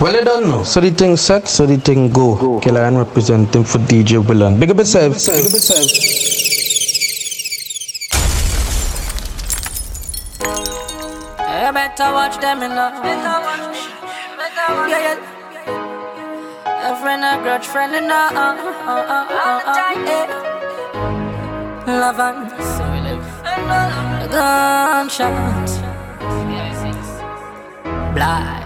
Well, you don't know. So the thing set, so the thing go. go. Killer representing for DJ Villain. Big up yourself. Big up yourself. You better watch them in love. Better watch. Better watch. Yeah, yeah. A friend, a grudge friend, and uh, uh, uh, uh, uh, uh, yeah. Love and so we live. Gunshots. Blind.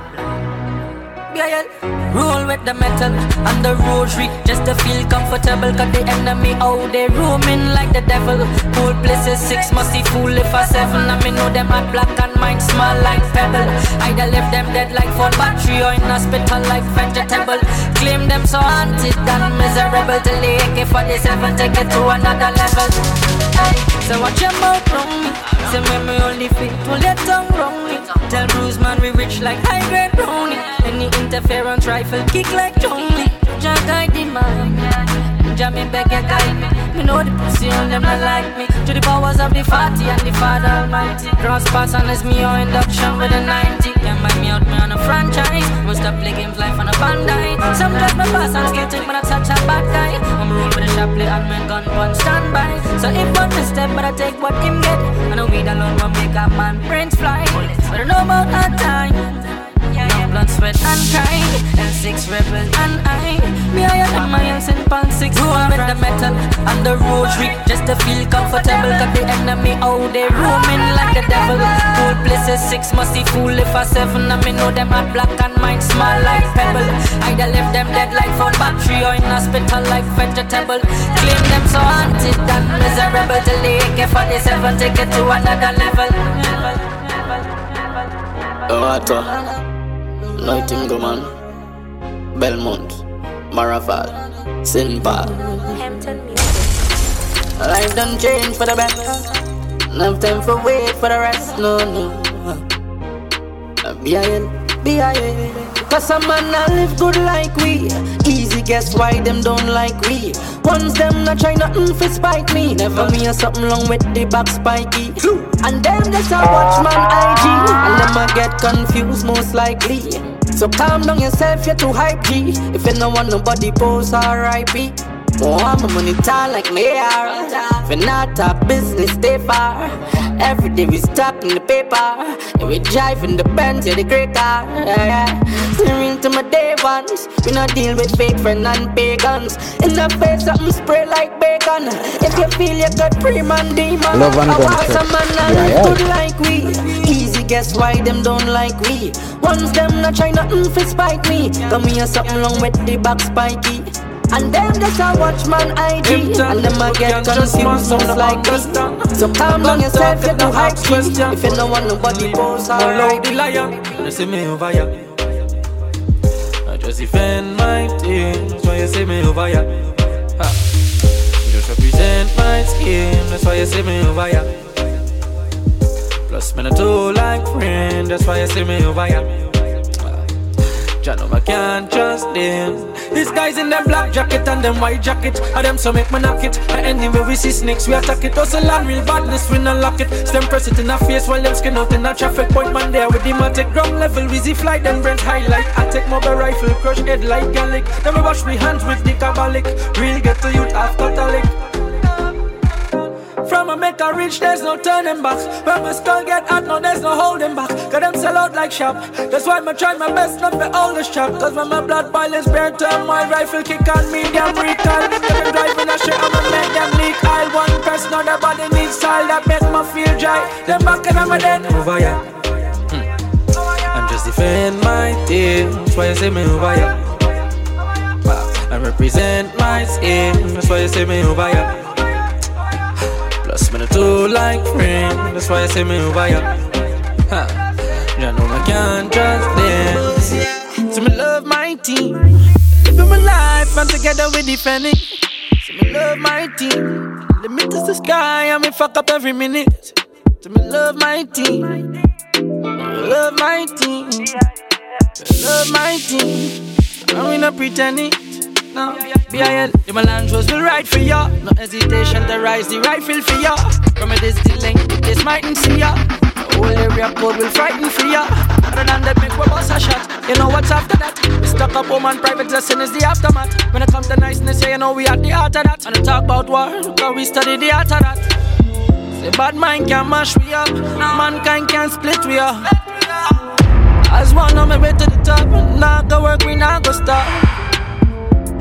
Yeah. Roll with the metal and the rosary just to feel comfortable. Cause the enemy out there roaming like the devil. Whole places six, must see fool if I seven. I me know them at black and mine small like pebble. Either left them dead like fall battery or in hospital like vegetable. Claim them so haunted and miserable till the AK-47 take it to another level. So watch your mouth from me. Say me me only fit, hold your tongue wrong me. Tell Bruce man we rich like high grade brownie. Any interference rifle kick like Johnny. Jah guide the man. Jah me beg you guide me. Me know the pussy on them not like me. To the powers of the 40 and the Father Almighty. Cross pass and it's me or induction with a 90. Yeah, mind me out me on a franchise. Must have play games life on a bandai. Some judge my pass and skill think but I'm such a bad guy. I'm roll with a sharp play and my gun on standby. So if one step, but I take what him get. And a weed alone will make a man brains fly. But I know about that time. No blood, sweat, and crying. L6 rebel and I. Me, I am my else in pan six. Roll with the metal and the rosary just to feel comfortable. Cause the enemy out there roaming like the devil. Whole places six, must see fool if I seven. I me know them at black and mine small like pebble. Either left them dead like phone battery or in hospital like vegetable. Claim them so haunted and miserable till the AK-47 take it to another level. Water, Nightingale man, Belmont, Maraval, Sinbad. Life done change for the better. Enough time for wait for the rest. No, no. B.I.L. B.I.L. Cause some man not live good like we. Easy guess why them don't like we. Once them not try nothing for spite me. Never me or something wrong with the back spiky. And them just a watch man IG. And them a get confused most likely. So calm down yourself, you're too hype G. If you don't want nobody post RIP. Oh, I'm a money tall like me are. If you're not a business, stay far. Every day we stop in the paper. And we drive in the Benz, yeah, the great car. Yeah, yeah. Steering to my day ones. We not deal with fake friends and pagans. In the face, something spray like bacon. If you feel you got pre-man demon, Love and I want some man Yeah, yeah. good like we. Guess why them don't like we. Once them not try nothing for spite me. Come here something wrong with the back spiky. And them just a watch man IG And them a get confused most likely So calm down yourself, you too hype G. If you don't want nobody post alright the lion, you see me over here. I just defend my team, that's why you see me over here. Ha. Just represent my scheme, that's why you see me over here. Plus, me not too like friend, that's why you see me over here. Jah know I can't trust them. These guys in them black jacket and them white jacket, and them so make me knock it. And anyway we see snakes, we attack it. Also land real badness, we not lock it. Stem press it in our face while them skin out in a traffic point. Man there with the matic ground level, easy flight, then Brent highlight. I take mobile rifle, crush head like garlic. Then we wash me hands with the cabalic. Real get to youth half Catholic. From a make a reach, there's no turning back. When my skull get hot, no, there's no holding back. Cause them sell out like shop. That's why I'm try my best not the shop. Cause when my blood boils bare turn, my rifle kick on medium recall. Them driving a shit, I'ma make them leak. I'll one press, now their body needs style that make me feel dry. Them back and I'm a dead over here. Hmm. I'm just defend my team. That's why you see me over here. I represent my skin. That's why you see me over here. Me not too like friend. That's why you say me over here. Ha. You know I can't trust them. So me love my team. Living my life and together we defend it. So me love my team. Limit is the sky and me fuck up every minute. So me love my team. Love my team. Love my team. We not pretending. No, B.I.L. The Malandros will ride for ya. No hesitation to rise the rifle for ya. From a the length, this mightn't see ya. The whole area code will frighten for ya. Rather than the make bust a shot. You know what's after that? We stuck up woman, private lesson is the aftermath. When it comes to niceness, yeah, you know we at the heart of that. And I talk about war, but we study the art of that. Say bad mind can mash we up, mankind can split we up. As one on my way to the top, now go work, we now go stop.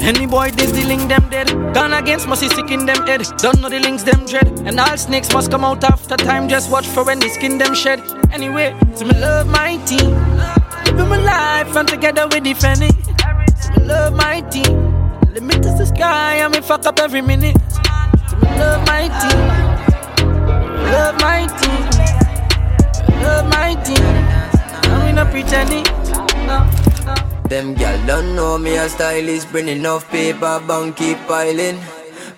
Any boy the link them dead. Gone against must sick in them head. Don't know the links them dread. And all snakes must come out after time. Just watch for when the skin them shed. Anyway, so me love my team. Living my life and together we defend it. So me love my team. Limit is the sky and me fuck up every minute. So me love my team. Love my team. Love my team. I'm not pretending. No. Them gal don't know me a stylist, bring enough paper, bank keep piling.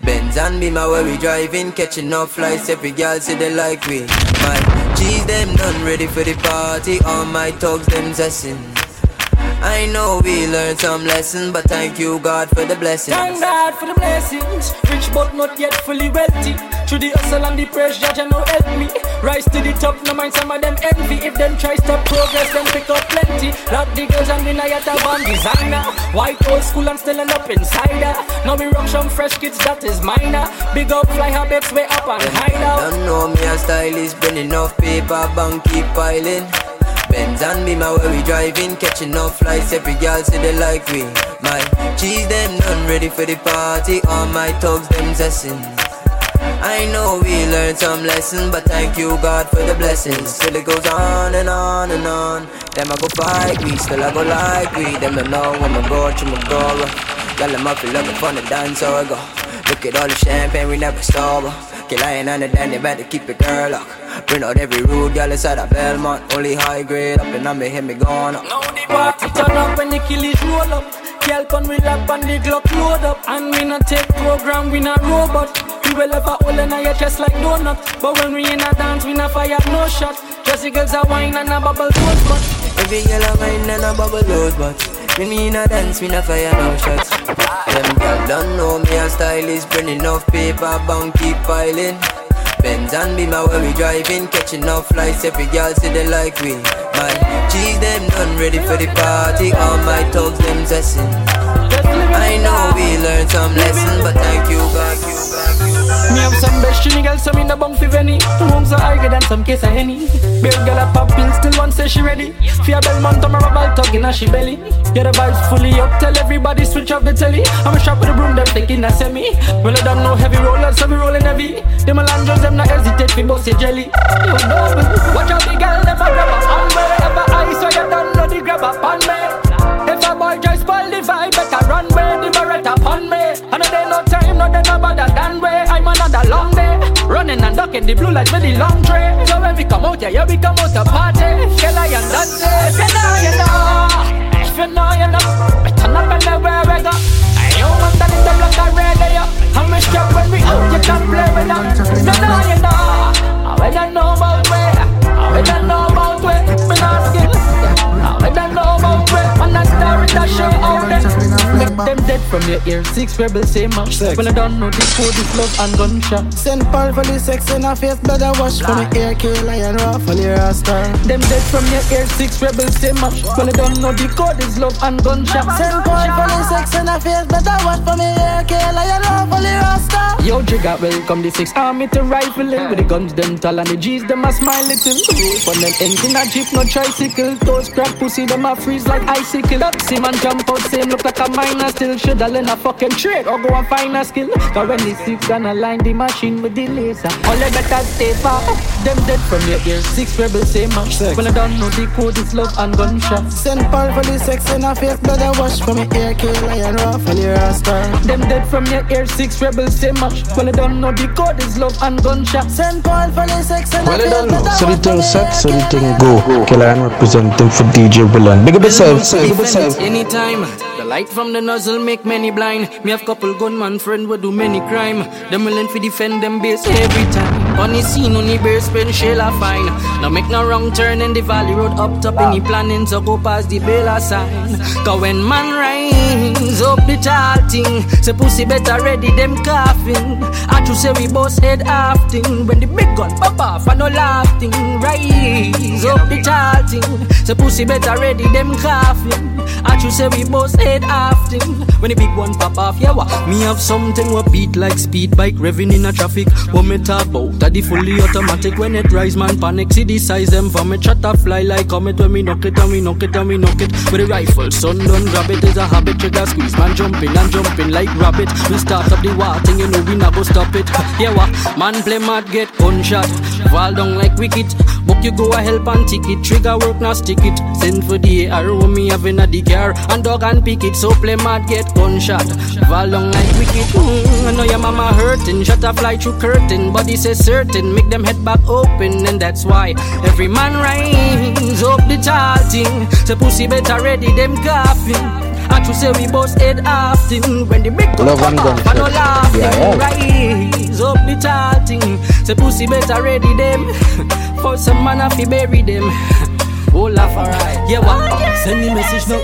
Benz and Beamer where we driving, catching enough flights, every gal say they like we. My G's them done ready for the party, all my thugs them zessin'. I know we learned some lessons, but thank you God for the blessings. Thank God for the blessings. Rich but not yet fully wealthy. Through the hustle and the judge and no help me. Rise to the top, no mind some of them envy. If them try stop progress, then pick up plenty. Lock the girls and we not yet a one designer. White old school and still end up insider. Now we rock some fresh kids, that is minor. Big up fly habits, way up and hide out. Don't know me a stylist, bring enough paper, bank keep piling. Benz and Beamer where we driving, catching enough flights, every girl say they like we. My G's them done ready for the party, all my thugs them zessin'. I know we learned some lessons, but thank you God for the blessings. Still it goes on and on and on. Them I go fight we, still I go like we. Them don't know when I go through my rough. Girl, I'm up feel looking for the dance so I go. Look at all the champagne, we never stop. Kill lying on the dandy, better keep it girl up. Bring out every rude girl inside a Belmont. Only high grade up and I may hit me gone up. Now the party turn up when the killies roll up. Girl come we lap and the Glock load up And we not take program, we not robot We will have a hole in your chest like donut But when we in a dance, we not fire no shot Just the girls a wine and a bubble toast but Every girl a wine and a bubble rose but We in a dance, we not fire no shots. Them girl don't know me a stylist Bring enough paper, bank keep piling. Benz and Beamer where we driving Catching enough flights, every girl say they like we. My G's them done ready for the party All my thugs them zessin' I know we learned some lessons But thank you God. Me have some best chilly girls, some in the bunk for Venny. Rooms are higher than some case of Henny. Big girl a pop pill, still one say she ready. Fear Belmont, I'm a rubber tug in she belly. Yeah, the vibes fully up, tell everybody switch off the telly. I'm a shop with the broom, them taking a semi. Well, I don't know heavy rollers, so we rolling heavy. Them a land them not hesitate, fi bust your jelly. You know me, watch out the girl, never grab Running the blue lights with the long tray. So when we come out, yeah, yeah, we come out to party. Girl, I am done If you know, you know If you know, you know Turn up anywhere we go. You want that little block of radio I'm a strap when we out, you can play with us. If you know, you know I don't know about where them dead from your ear. Six rebels say mash When I don't know the code is love and gunshot Send Paul for the sex in a face, better wash. For me ear, K Lion raw for the rasta. Them dead from your ear. Six rebels say mash When I don't know the code is love and gunshot Send Paul for the sex in a face, better wash. For me ear, K Lion raw for the rasta. Yo, Jigga, welcome the six army to rifle in. With the guns them tall and the G's them a smile little. But them engine a jeep, no tricycle. Toes crack pussy, them a freeze like icicle. Taxi man jump out, same look like a miner Still shoulda learn a fucking trade or go and find a skill? Cause when the six gonna line the machine with the laser. All they better stay far. Them dead from your ear, six rebels say mash When I don't know the code is love and gunshot. Send Paul for the sex in a face, better wash for me ear, K Lion raw for the rasta. Them dead from your ear, six rebels say mash Well I don't know the code is love and gunshot. Send Paul for the sex in a Well, I face, don't know. better So the wash for thing me sex, so ear, the kill thing lion. go. Killer and representing for DJ Villain. Big up yourself. Big up yourself. Anytime, the light from the nozzle make many blind. Me have couple gunman friend we do many crime. Them willing to defend them base every time. On the scene, on the bear spin, shell a fine. Now make no wrong turn in the valley road up top. Any planning to go past the Bella sign. Cause when man rise up the tall thing, say pussy better ready them coughing. I to say we boss head afting. When the big gun pop off, I no laughing. Rise up the tall say pussy better ready them coughing. I to say we boss head afting. When the big one pop off, yeah, what? Me have something what beat like speed bike revving in a traffic. What me talk about? That the fully automatic when it rise, man panic. See the size them for me chatter fly like comet when me knock it and we knock it and we knock it. With a rifle, son don't grab it is a habit. Trigger squeeze, man jumping and jumping like rabbit. We start up the war thing, you know we not go stop it. Yeah, what? Man play mad, get gunshot. Fall down like wicked. Book you go a help and ticket. Trigger work now stick it. Send for the arrow me having a the car. And dog and pick it. So play mad, get gunshot. Fall down like wicked. Mm, I know your mama hurting. Shut a fly through curtain. Body says certain. Make them head back open. And that's why every man rise up the thing. Say pussy better ready them coughing. I to say we both head often when the big Love and gun I no shit. laughing. Yeah, Rise up the tall thing. Say pussy better ready them. For some man I fi bury them. Oh laugh alright. Yeah what? Oh, Send me message now.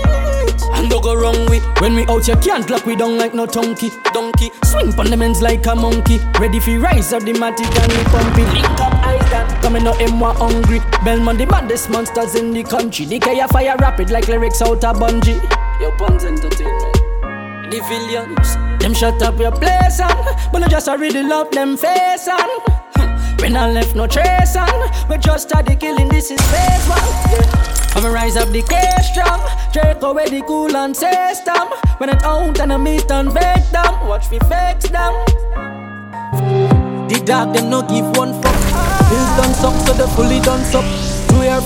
And don't go wrong with When we out you can't lock we down like no donkey Donkey Swing pon the men's like a monkey Ready fi rise up the matic and we pump it Link up eyes down Coming out them wa hungry Belmont the baddest monsters in the country The K fire rapid like lyrics out of bungee Your puns entertainment the villains. Them shut up your place on, but I just a really love them face on. When I left no trace on, we just started killing. This is phase one. Yeah. I'm a rise up the case strong, Drake away the cool and system. When it out and I mist and fake them, watch me fix them. The dog them no give one fuck. Bills done suck, so the fully done suck. Two air,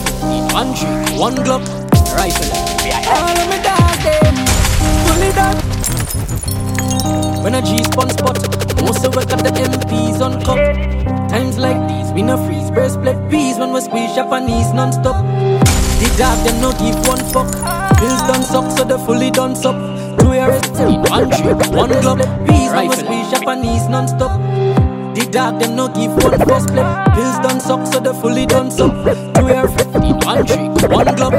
one tree, one Glock, rifle. All of me dog fuck. Bills done suck, so the fully done suck. Two air, one tree, one glove. Peas when we squeeze Japanese non-stop. The dog them no give one fuck. Split bills done suck, so the fully done suck. Two air, one tree, one glove.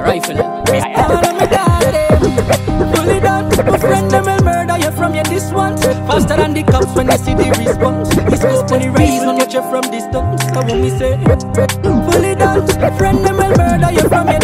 Rifle. All of me. My friend them will murder you from your this. Faster than the cops when they see the response. This was the reason you check from distance. That's what me say. Fully done. Friend them will murder you from your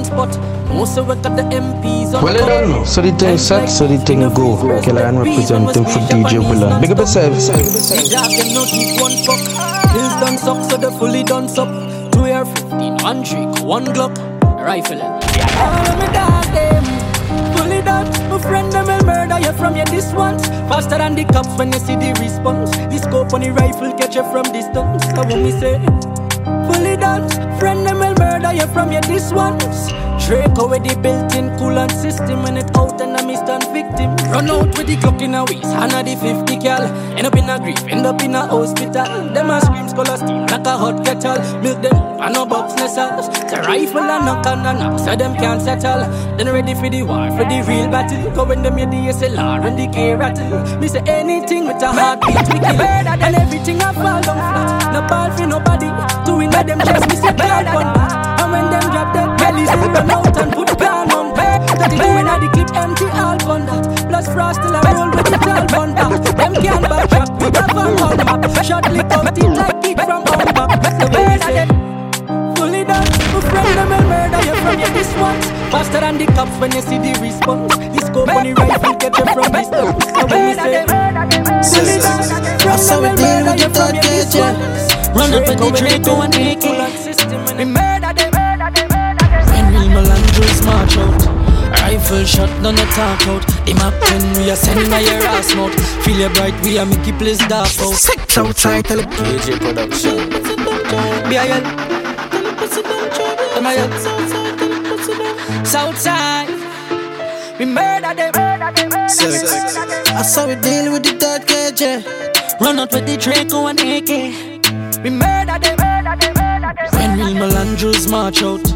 a G spun spot, most work at the MPs on Well, I don't know. So the thing set, so the thing go. Killer and representing for DJ Villain. Big up yourself. The dog them no give one fuck. Bills done suck, so the fully done suck. Two air 15, one trick, one Glock, rifle. All of me dog them fully done. My friend them will murder you from your this ones. Faster than the cops when you see the response. The scope on the rifle catch you from distance. That's what me say. Fully Friend them will murder you from your this ones. Drake away the built-in coolant system when it and miss stand victim. Run out with the clock in a waist, hand of the 50 cal. End up in a grief, end up in a hospital. Them a scream skull a steam like a hot kettle. Milk them and no box nestles. The rifle and knock and a knock, so them can't settle. Then ready for the war, for the real battle. Go when them hear the SLR and the K rattle. Me say anything with a heartbeat we kill. And everything I fall down flat. No ball for nobody. Two in them chest, me say bad one. And when them drop dead bellies, run out and put the plan on back. That the doing at the clip empty all on that. Plus frost till I roll with the tall bun back. Them can't backtrack, we have a one map. Shot lick out it like it from on back. The of them. Fully done, my friend them will murder you from your this ones. Faster than the cops when you see the response. This scope on the rifle get you from distance. So when you say, fully done, That's how we deal with the third cage, yeah. Run up with the Draco and AK. We murder them. When real Malandros march out. Rifle shot, none a talk out. The map when we are sending a your ass mouth. Feel your bright, we are make you place dark out. Sex outside, tell it. DJ production. BIL. MIL. Southside. We murder them. That's how we deal with the third cage, yeah. Run out with the Draco and AK. We murder them. When real melanges march out.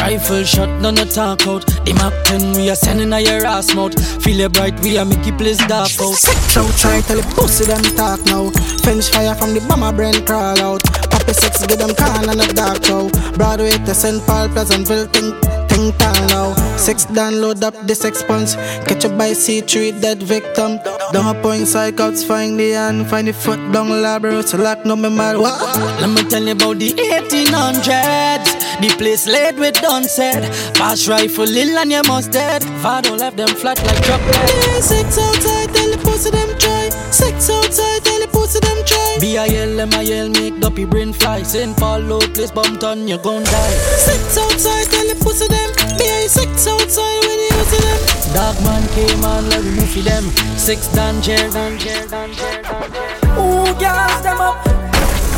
Rifle shot, none of talk out. The Mac 10, we are sending a your ass mouth. Feel it bright, we are you place dark out. Sex try tell the pussy them talk now. French fire from the bomber brain crawl out. Poppy sex, get them can and a dark show. Broadway to St. Paul, Pleasantville, think think, tang now. Six download up the sex punch. Catch up by C3 dead victim. Don't point psychots, find the hand, find the foot down labro. So lock no me mad. What? Let me tell you about the 1800s. The place laid with said. Pass rifle ill and you must dead. Vado left them flat like chocolate. Yeah, sex outside, tell the pussy them try. Sex outside, tell the pussy them try. B-I-L, M-I-L, make duppy brain fly. St. Paul, low place, bump on, you gon' die. Sex outside, tell the pussy them. Be sex outside when you see them. Dog man came on, let me move for them. Six danger, danger, danger, danger. Ooh, gas them up.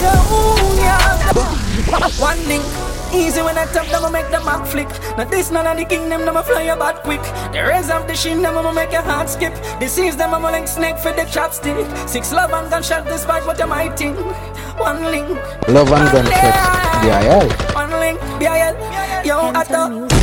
Yeah, ooh, gas them up. One link. Easy when I tap them, I make the map flick. Now this none of the kingdom, them I fly about quick. The rays of the shin, them I'ma make your heart skip. Disease them, I'ma link snake for the chopstick. Six love and gunshot despite what you might think. One link. Love and gunshot. BIL. One link. BIL. Yo, I thought.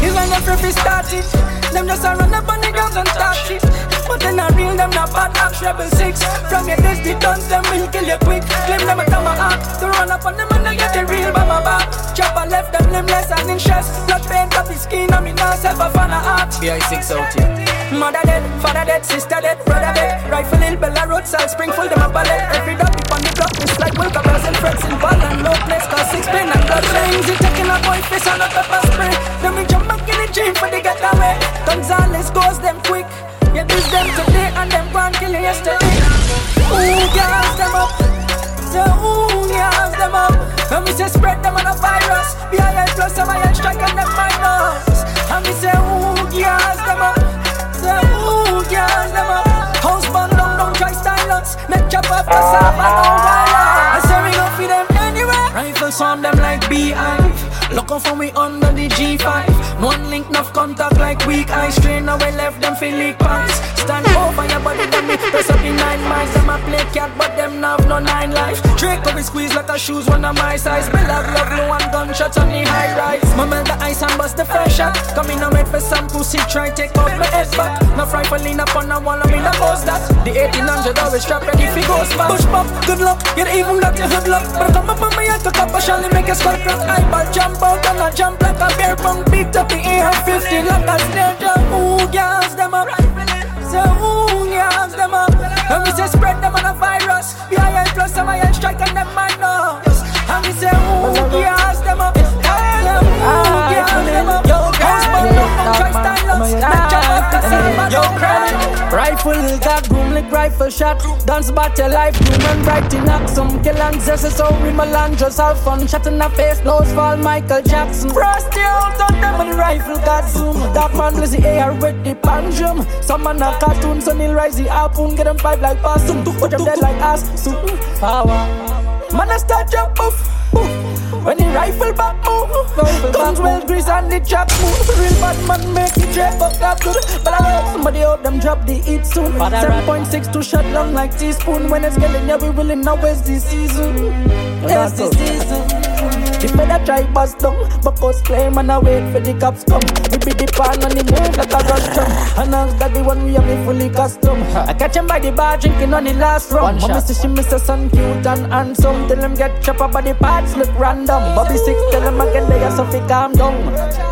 It's when the free start it. Them just a run up on the ground and start shit. But then I real them not bad act rebel six. From your days the guns them will kill you quick. Claim them a heart. To run up on them and I get the real by my back. Chop I left them limbless and in chest. Blood paint up his skin and me not self a fan of art. BI6 out here. Mother dead, father dead, sister dead, brother dead. Rifle hill, Bella roadside, Springfield, them a ballet. Every dog on the block, it's like Wilka Bells and Freds in Val and no place. Cause six pin and blood lanes, you taking a boy face on a pepper spray. Then we jump back in the gym for the getaway. Gonzales goes them quick. Yeah, this them today and them gone kill yesterday. Ooh, gas them up. So ooh, gas them up. And we say spread them on a virus. BIL plus some iron strike and them minus. And we say ooh, gas them up. So ooh, gas them up. House band down, don't try silence. Make chop off the sap and no violence. I say we gon' feed them anywhere. Rifles on them like beehive. Looking for me under the G5. One link, enough contact like weak eye. Strain away left them feel leak pants. Stand over your body, them me press the nine. Them a play cat, but them have no nine life. Draco we squeeze like a shoes, one of my size. Bill of love, blue and gunshots on the high rise. Melt the ice and bust the fresh shot. Come in and wait for some pussy, try take off my head back. No rifle lean up on the wall, I'm in the post that. The 1800 always strap ready if he goes back. Push pop, good luck, you even got your hood lock. But come up on my head, cock up a shall make a skull crack. Eyeball jump out and I jump like a bear punk. Beat up the air, 50 like a snare drum. Ooh, gas them up. So ooh, gas them up. And we say spread them on a virus. BIL plus some iron strike and them minus. And we say ooh, gas Rifle got room like rifle shot. Dance battle life, human right in some Kill and zest, so we melange have fun. Shot in the face, nose fall Michael Jackson. Frosty out on them and the rifle got zoom. That man bless the air with the pandrum. Some man a cartoon, so he'll rise the harpoon. Get them five like possum. Put them dead like ass. Power. Man I start jump poof. When the rifle back move, guns well grease and the jack move. Real bad man make it drop up that good. But I heard somebody out them drop the heat soon. 7.62 shot long like teaspoon. When it's getting yeah, we willing now it's the season. It's the season. The feather try bust down, but cause claim and I wait for the cops come. We be the pan on the move like a rush drum. And that the one we have me fully custom. I catch him by the bar drinking on the last rum. Mommy say she miss her son cute and handsome. Tell him get chop up by the parts look random. Bobby six tell him again they are so fi calm down.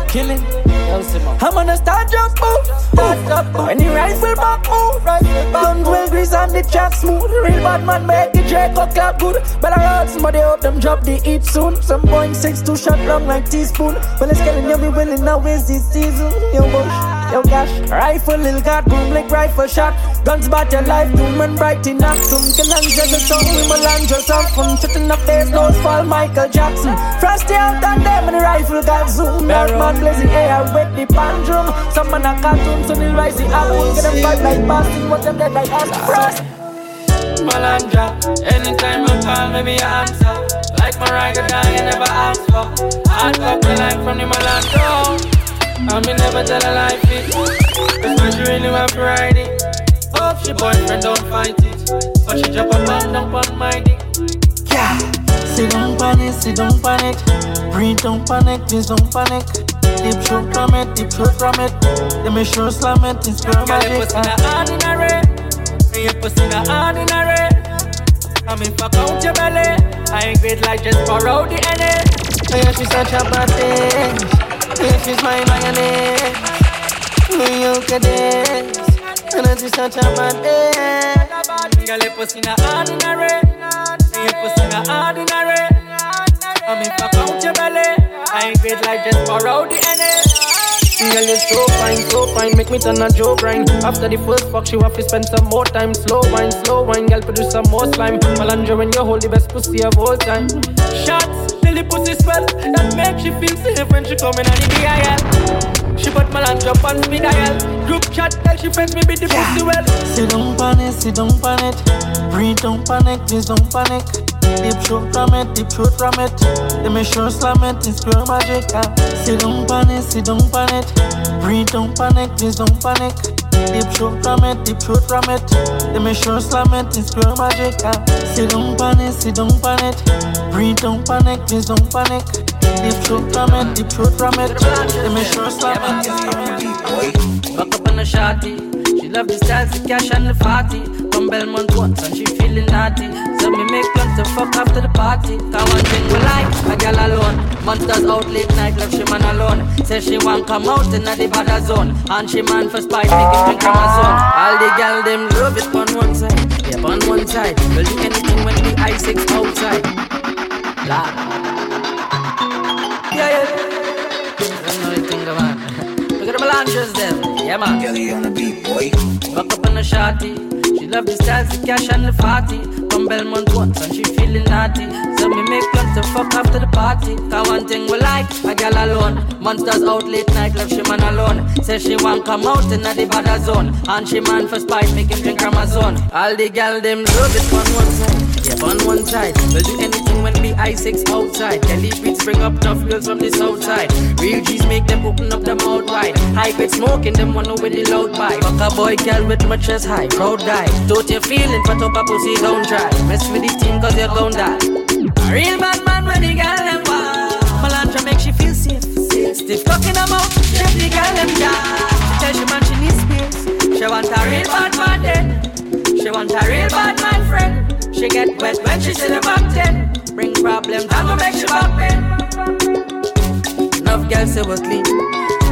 Killing. I'm gonna start jump move, start jump move. When the rifle back move, rifle back move. Grease and the track smooth. Real bad man make the Draco clap good. But I heard somebody hope them drop the heat soon. Some point six two shot long like teaspoon. Well it's getting be willing now is this season. Yo bush, yo gosh. Rifle lil got boom like rifle shot. Guns about your life, doom and bright in action. Can answer the song we melange yourself from shit in the face, nose fall Michael Jackson. Frosty out and them and the rifle got zoom. Dark man blaze the air with the pandrum. Some man a cartoon, so they rise the apple. Get them fight like Boston, what them dead like us. Frost. Malandra. Anytime you call me, me answer. Like my ragga guy, you never ask for. Hard copy like from the Malandro. And me never tell a lie fit. Cause when she really want to ride it. Hope she boyfriend don't fight it. But she drop a band up on my dick. Yeah. Sit down it, sit down on it. Breathe, don't panic, please don't panic. Deep throat from it, deep throat from it. Let me show slam it, it's girl magic. Girl, you pussy na ordinary. You pussy na ordinary. I mean, fuck out your belly. I ain't great like just borrow the NA. Oh yeah, she's such a bad thing. Yeah, she's my. Me you can dance. And then she's such a bad thing. Girl, you pussy na ordinary. You pussy na ordinary. I'm mean, fuck out your belly. I ain't great like just borrow the NA. Girl, you're so fine, so fine, make me turn a Joe grind. After the first fuck, she have to spend some more time. Slow wine, slow wine, girl, produce some more slime. Malandra when you hold the best pussy of all time. Shots, till the pussy swell. That makes she feel safe when she coming on the DIL. She put up on speed dial. Group chat, tell she friends me beat the pussy well. Sit down it, sit down it. Breathe, don't panic, please don't panic. Deep throat from it, deep throat from it. Let me show slam it, it's pure magic. Ah. Sit down on it, sit down on it. Breathe, don't panic, please don't panic. Deep throat from it, deep throat from it. Let me show slam it, it's pure magic. Ah. Sit down on it, sit down on it. Breathe, don't panic, please don't panic. Deep throat from it, deep throat from it. Let me show slam it, it's pure magic. Back up on the shawty. She love the styles, the cash and the party. From Belmont once and she feeling naughty. So me make plans to fuck after the party. Cause one thing we like, a girl alone. Monsters out late night, left she man alone. Says she want come out in the bad zone. And she man for spite, make him drink Amazon. All the gal them love it on one side. Yeah, on one side. Will do anything when the I6 outside. Lord. Yeah, yeah. Don't know anything. Look at the melanges them. Yeah, man. Kelly on the beat, boy. Back up on the shawty. Love the styles, the cash and the party. From Belmont once and she feeling naughty. So me make plans to fuck after the party. Cause one thing we like, a girl alone. Monsters out late night, left she man alone. Say she want come out in the bad zone. And she man for spite, make him drink Amazon. All the gal them love it on one side. Yeah, on one side. we'll do anything when the I6 outside. Kelly beats bring up tough girls from the south side. Real G's make them open up their mouth wide. High grade smoking them one with the loud pipe. Fuck a boy, girl with my chest high. Proud guy. Don't you feeling for top a pussy, don't try. Mess with the team cause you're gon' die. A real bad man when the girl them wild. Malandra make she feel safe. Stiff talking them out, let the girl them die. She tell she man she needs space. She want a real bad man then. She want a real bad man friend. She get wet when she see the mountain. Bring problems, I'ma make she bop in. Enough girls say we're clean.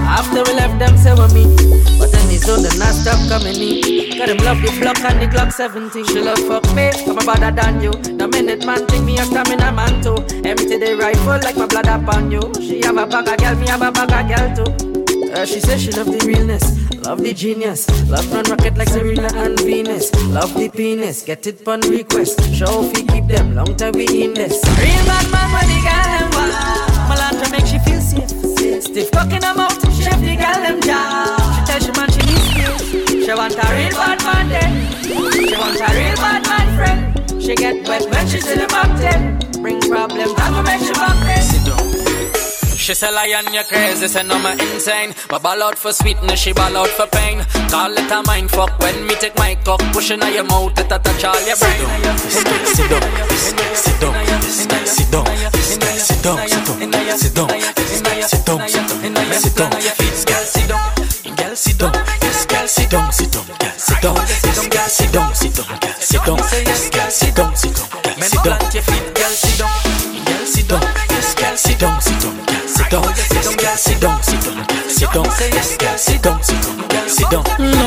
After we left them say we're mean. But then it's on the not stop coming in. Got them love the block and the Glock 17. She love fuck me, I'm a better than you. The minute man think me a stamina man too. Empty the rifle like my blood upon you. She have a bag of girl, me have a bag of girl too. Uh, she says she love the realness, love the genius, love run rocket like Serena and Venus, love the penis, get it pon request. Show we keep them long time we in this. Real bad man when the girl them wild, Malandra make she feel safe. Stiff cocking them out, chef the girl them jam. She tell she man she needs space. She want a real bad man then. She want a real bad man friend. She get wet when she see the mountain. Bring problems, I'ma make she back then. Sit down. She say lion, you crazy, say no, me insane. But ball out for sweetness, she ball out for pain. Call it a mind fuck when me take my cock, pushing on your mouth, it touch all your brain. This guy sit down, this guy sit down, this guy sit down, this guy sit down, sit down, sit down, this guy sit down, sit down, sit down, this guy sit down, girl sit down, this girl sit down, sit down, girl sit down, this girl sit down, sit down, girl sit down, this girl sit down, sit down, girl sit down, your feet, girl, sit down. Down, girl sit down, this girl sit down, sit down, girl sit down, this girl sit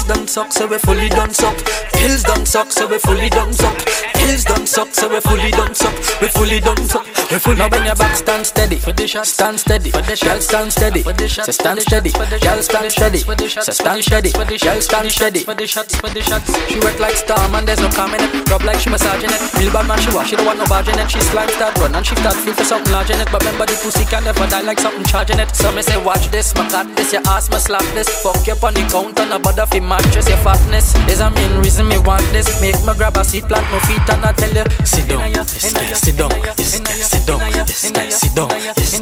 pills done suck, so we fully done suck. Pills done suck, so we fully done suck. Pills done suck, so we fully done suck. We fully done suck. We fully now when your back stand steady, stand steady, girl stand steady, say stand steady, girl stand steady, say stand steady, girl stand steady. She work like star man, there's no calm in it. Rub like she massaging it. Feel bad man, she wash, she don't want no barge in it. She slime start run and she start feel for something large in it. But remember the pussy can never die like something charging it. So me say watch this, my got this, your ass, my slap this. Fuck you on the counter, no bother fi mattress, your fatness. Is a main reason me want this. Make me grab a seat, plant my feet and I tell you. Sit down, sit down, sit down, sit down, sit down, sit down, sit down, this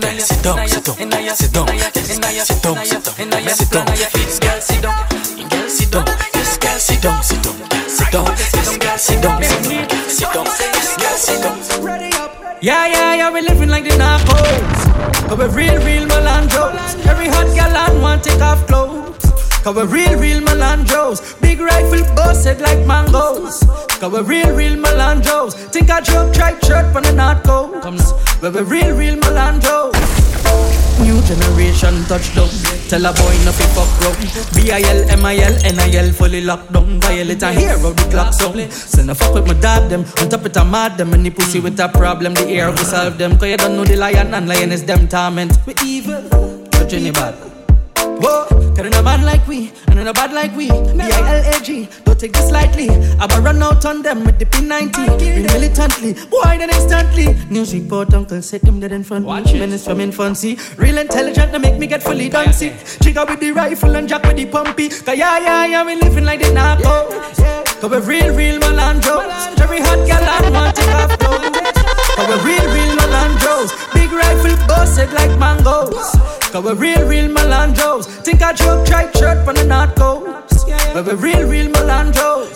guy sit down, sit down, sit down, this girl sit down, girl sit down, this girl sit down, sit down, sit down, this girl sit down, sit down, sit down, this girl sit down. Yeah, yeah, yeah, we living like the narcos. Cause we real, real Malandros. Every hot gal on want take off clothes. Cause we real, real Malandros. Big rifle busted like mangoes. Cause we real, real Malandros. Think I drop tripe shirt from the narco. Come now. But we real, real Malandros. New generation touchdown. Tell a boy no fi fuck round. B-I-L, M-I-L, N-I-L fully locked down. Violate a hero, the clock sound. Send a fuck with my dog them. On top it a mad them. And the pussy with a problem, the air will solve them. Cause you don't know the lion and lion is them torment. We evil, but you bad. Whoa, cause in a man like we, and in a bad like we. B-I-L-A-G, don't take this lightly. I'ma run out on them with the P90. Real militantly, boy, then instantly. News report, uncle said him dead in front. Watch Menace from infancy. Real intelligent, to make me get fully dancy. Chica with the rifle and jack with the pumpy. Cause yeah, yeah, yeah, we living like the narco. Cause we real, real Malandros. Every hot girl I want to have. Cause we real, real busted like mangoes. Cause we real, real Malandros. Think I joke, tripe shirt from the North Coast. But we're real, real Malandros.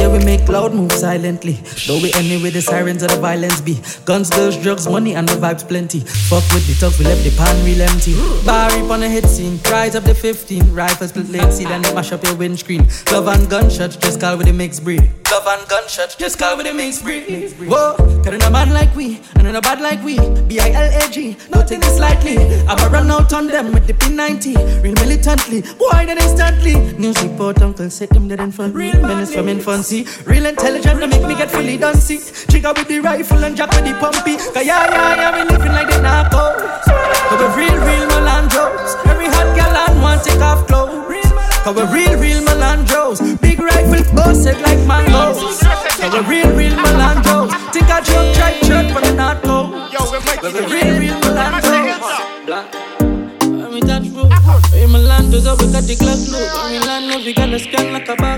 Yeah, we make loud moves silently. Though we end it with the sirens of the violence be. Guns, girls, drugs, money, and the vibes plenty. Fuck with the talk, we left the pan real empty. Barry on the hit scene, rise up the 15. Rifles split lane, see then they mash up your windscreen. Glove and gunshots, just call with the mixed breed. Glove and gunshots, just call with the mixed breed. Whoa, in a man like we, and in a bad like we. B-I-L-A-G, don't take this lightly. I'ma run out on them with the P90. Real militantly, boy, then instantly. News report, uncle said him dead in front. Real menace from infancy. Real intelligent, to make me get fully dancy. Chica with the rifle and jack with the pumpy. Cause yeah, yeah, yeah, we living like the narcos. Cause we real, real Malandros. Every hot gal on want take off clothes. Cause we real, real Malandros. Big rifle busted like mangoes. Cause we real, real Malandros. Think I joke, try shirt for the North Coast. Cause we real, real Malandros. Black. I'm in that road. In Melandos, we got the Glock load. I'm in Lando, we got a scan like a barcode.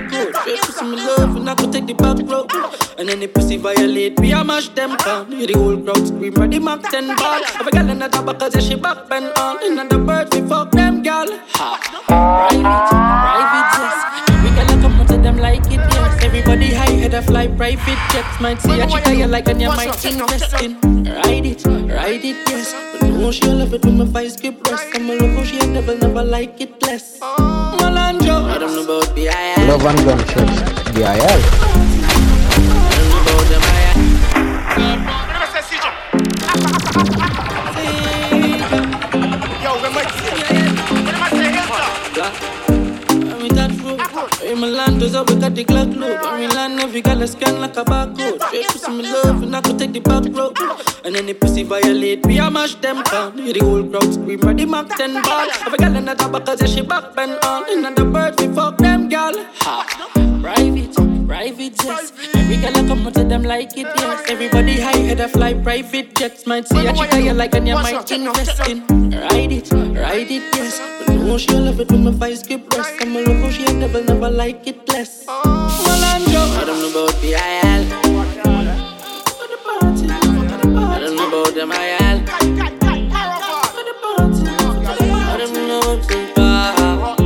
Straight pussy me love, and I could take the back road. And then the pussy violate, we a mash them down. Hear the whole crowd scream, ready Mac 10 ball. Have a gal in the top, cause yeah, she back bend on. And the bird, we fuck them gal. Ha. Private, private, yes. We gotta come to them like it, yes. Everybody high head a fly private jets. Might see a chica you like and you might invest in. Ride it, ride it, yes. But no, she love it when my vice get breast. I'm a love she never, never like it less. Don't know about the IL. Love and gunshots. B-I-L. I we got the. I'm in Lando, we got a scan like a barcode. Straight pussy me love, and I could take the back road. And then the pussy violate, we a mash them down. Hear the whole crowd scream, ready Mac 10 ball. A gal in the top, cause yeah, she back bend on. And the birds, we fuck them gal. Ha. Private, private jets. Every gal I come to them like it, yes. Everybody high head a fly private jets. Might see a chica you like and you might invest in. Ride it, ride it, yes. But no, she'll love it when my vice get breast. I'm a love how she never, never like it less. Malandro, I don't know about the IL. I don't know about them IL. I don't know about them bar.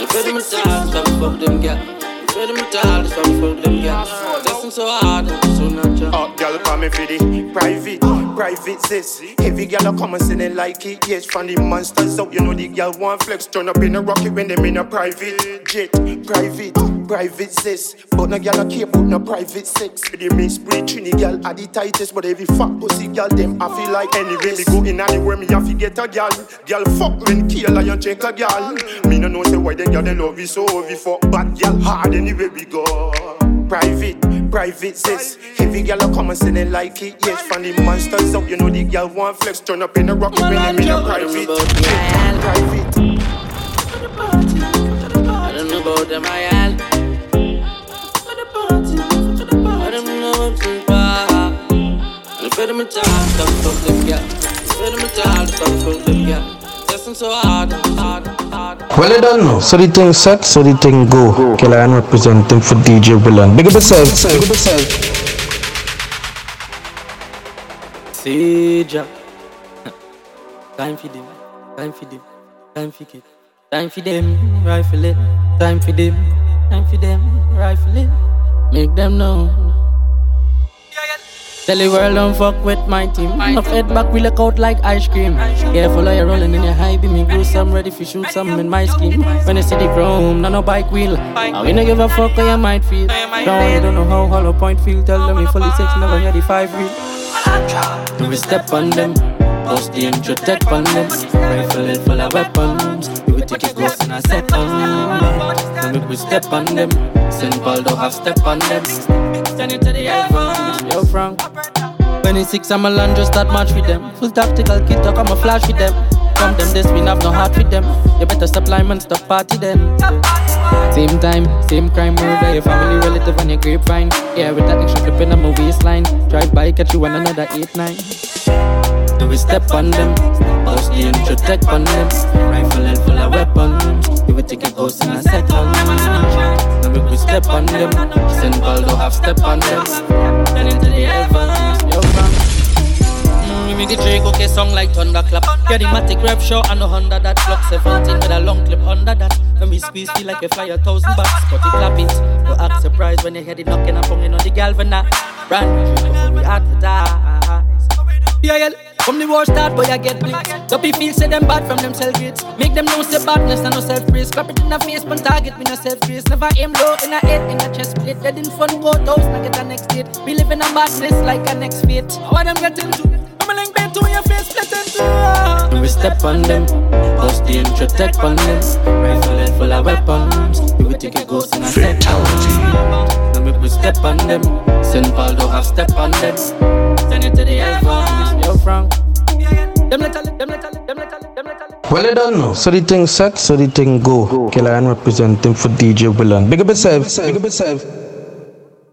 You feel them talk, stop fuck them girl. Feel them talk, stop fuck them girl. Listen so hard, so natural. Oh, girl, call me for the private, private sis. Every girl a come and say they like it. Yes, from the monsters out, you know the girl want flex. Turn up in a rocket when them in a private jet. Private, private sis. But no girl a care about no private sex. The mix breed Trini girl are the tightest, but every fat pussy girl them I feel like anyway. Me go in anywhere me have to get a girl. Girl fuck when kill and you check a girl. Me no know say why them girl they love you so we fuck bad girl hard anywhere we go. Private, private sis. Every girl a come and say they like it. Yes, from the monsters out, you know the girl want flex. Turn up in a rocket when them in a private. Private. I don't know about them IL. I stop fuck them girl. Listen so hard, hard, hard. Well, you don't know. So the thing set, so the thing go. And representing for DJ Villain. Big up yourself. Big up yourself. Sage. Time for them, time for them, time for it. Time for them, rifle it. Time for them, time for them, rifle it. Make them know. Tell the world don't fuck with my team. Enough head back, we look out like ice cream. Careful, you rolling in your high beam. Me goose, I'm ready for shoot something in my skin. When you see the chrome, no no bike wheel. I we no give a fuck how you might feel. Don't you don't know how hollow point feel. Tell them we fully six, never hear the five real. Do we step on them? Post the intro tech on them. Rifle it full of weapons. Oh, we take it close in a second. Then we will step on them. Send Paul don't have step on them. Turn it to the heavens. Yo, Frank. 26, I'm a land just that match with them. Full tactical kit, talk, I'm a flash with them. From them, this we have no heart with them. You better stop lying and stop party then. Same time, same crime, murder your family relative on your grapevine. Yeah, with that extra clip in my waistline. Drive by, catch you on another 8-9. Do we step on them? Post the intro tech on them. Rifle and weapons. We take a ghost in a second. Then we will step on them. Send Baldo have step on them. Then into the heavens. Yo, fam. Mm, the Drake okay song like thunderclap. Yeah, the matic rev show and no Honda that block 17 with a long clip under that. When we squeeze feel like a a thousand bucks. Cut it clap it. No act surprised when you hear it knocking up on on the galvanite. Brand new Drake we advertise. Yeah. From the war start, boy, I get blitz. Dopey feel say them bad from them self grades. Make them know say badness and no self praise. Clap it in the face, but target me no self grace. Never aim low in a head, in a chest plate. Dead in front, go toast, now get a next date. We live in a badness like a next fate. What them getting to? I'm a link bed to your face, split into. Do we step on them? Post the intro tech on them. Rifle head full of weapons. We will take a ghost in a Fatality. We step on them. Send Paul don't have step on them. Send it to the heavens. Yo, Frank. Them little, them little, them little. Well, I don't know. So the thing set, so the thing go. And representing for DJ Villain. Big up yourself. Big up yourself.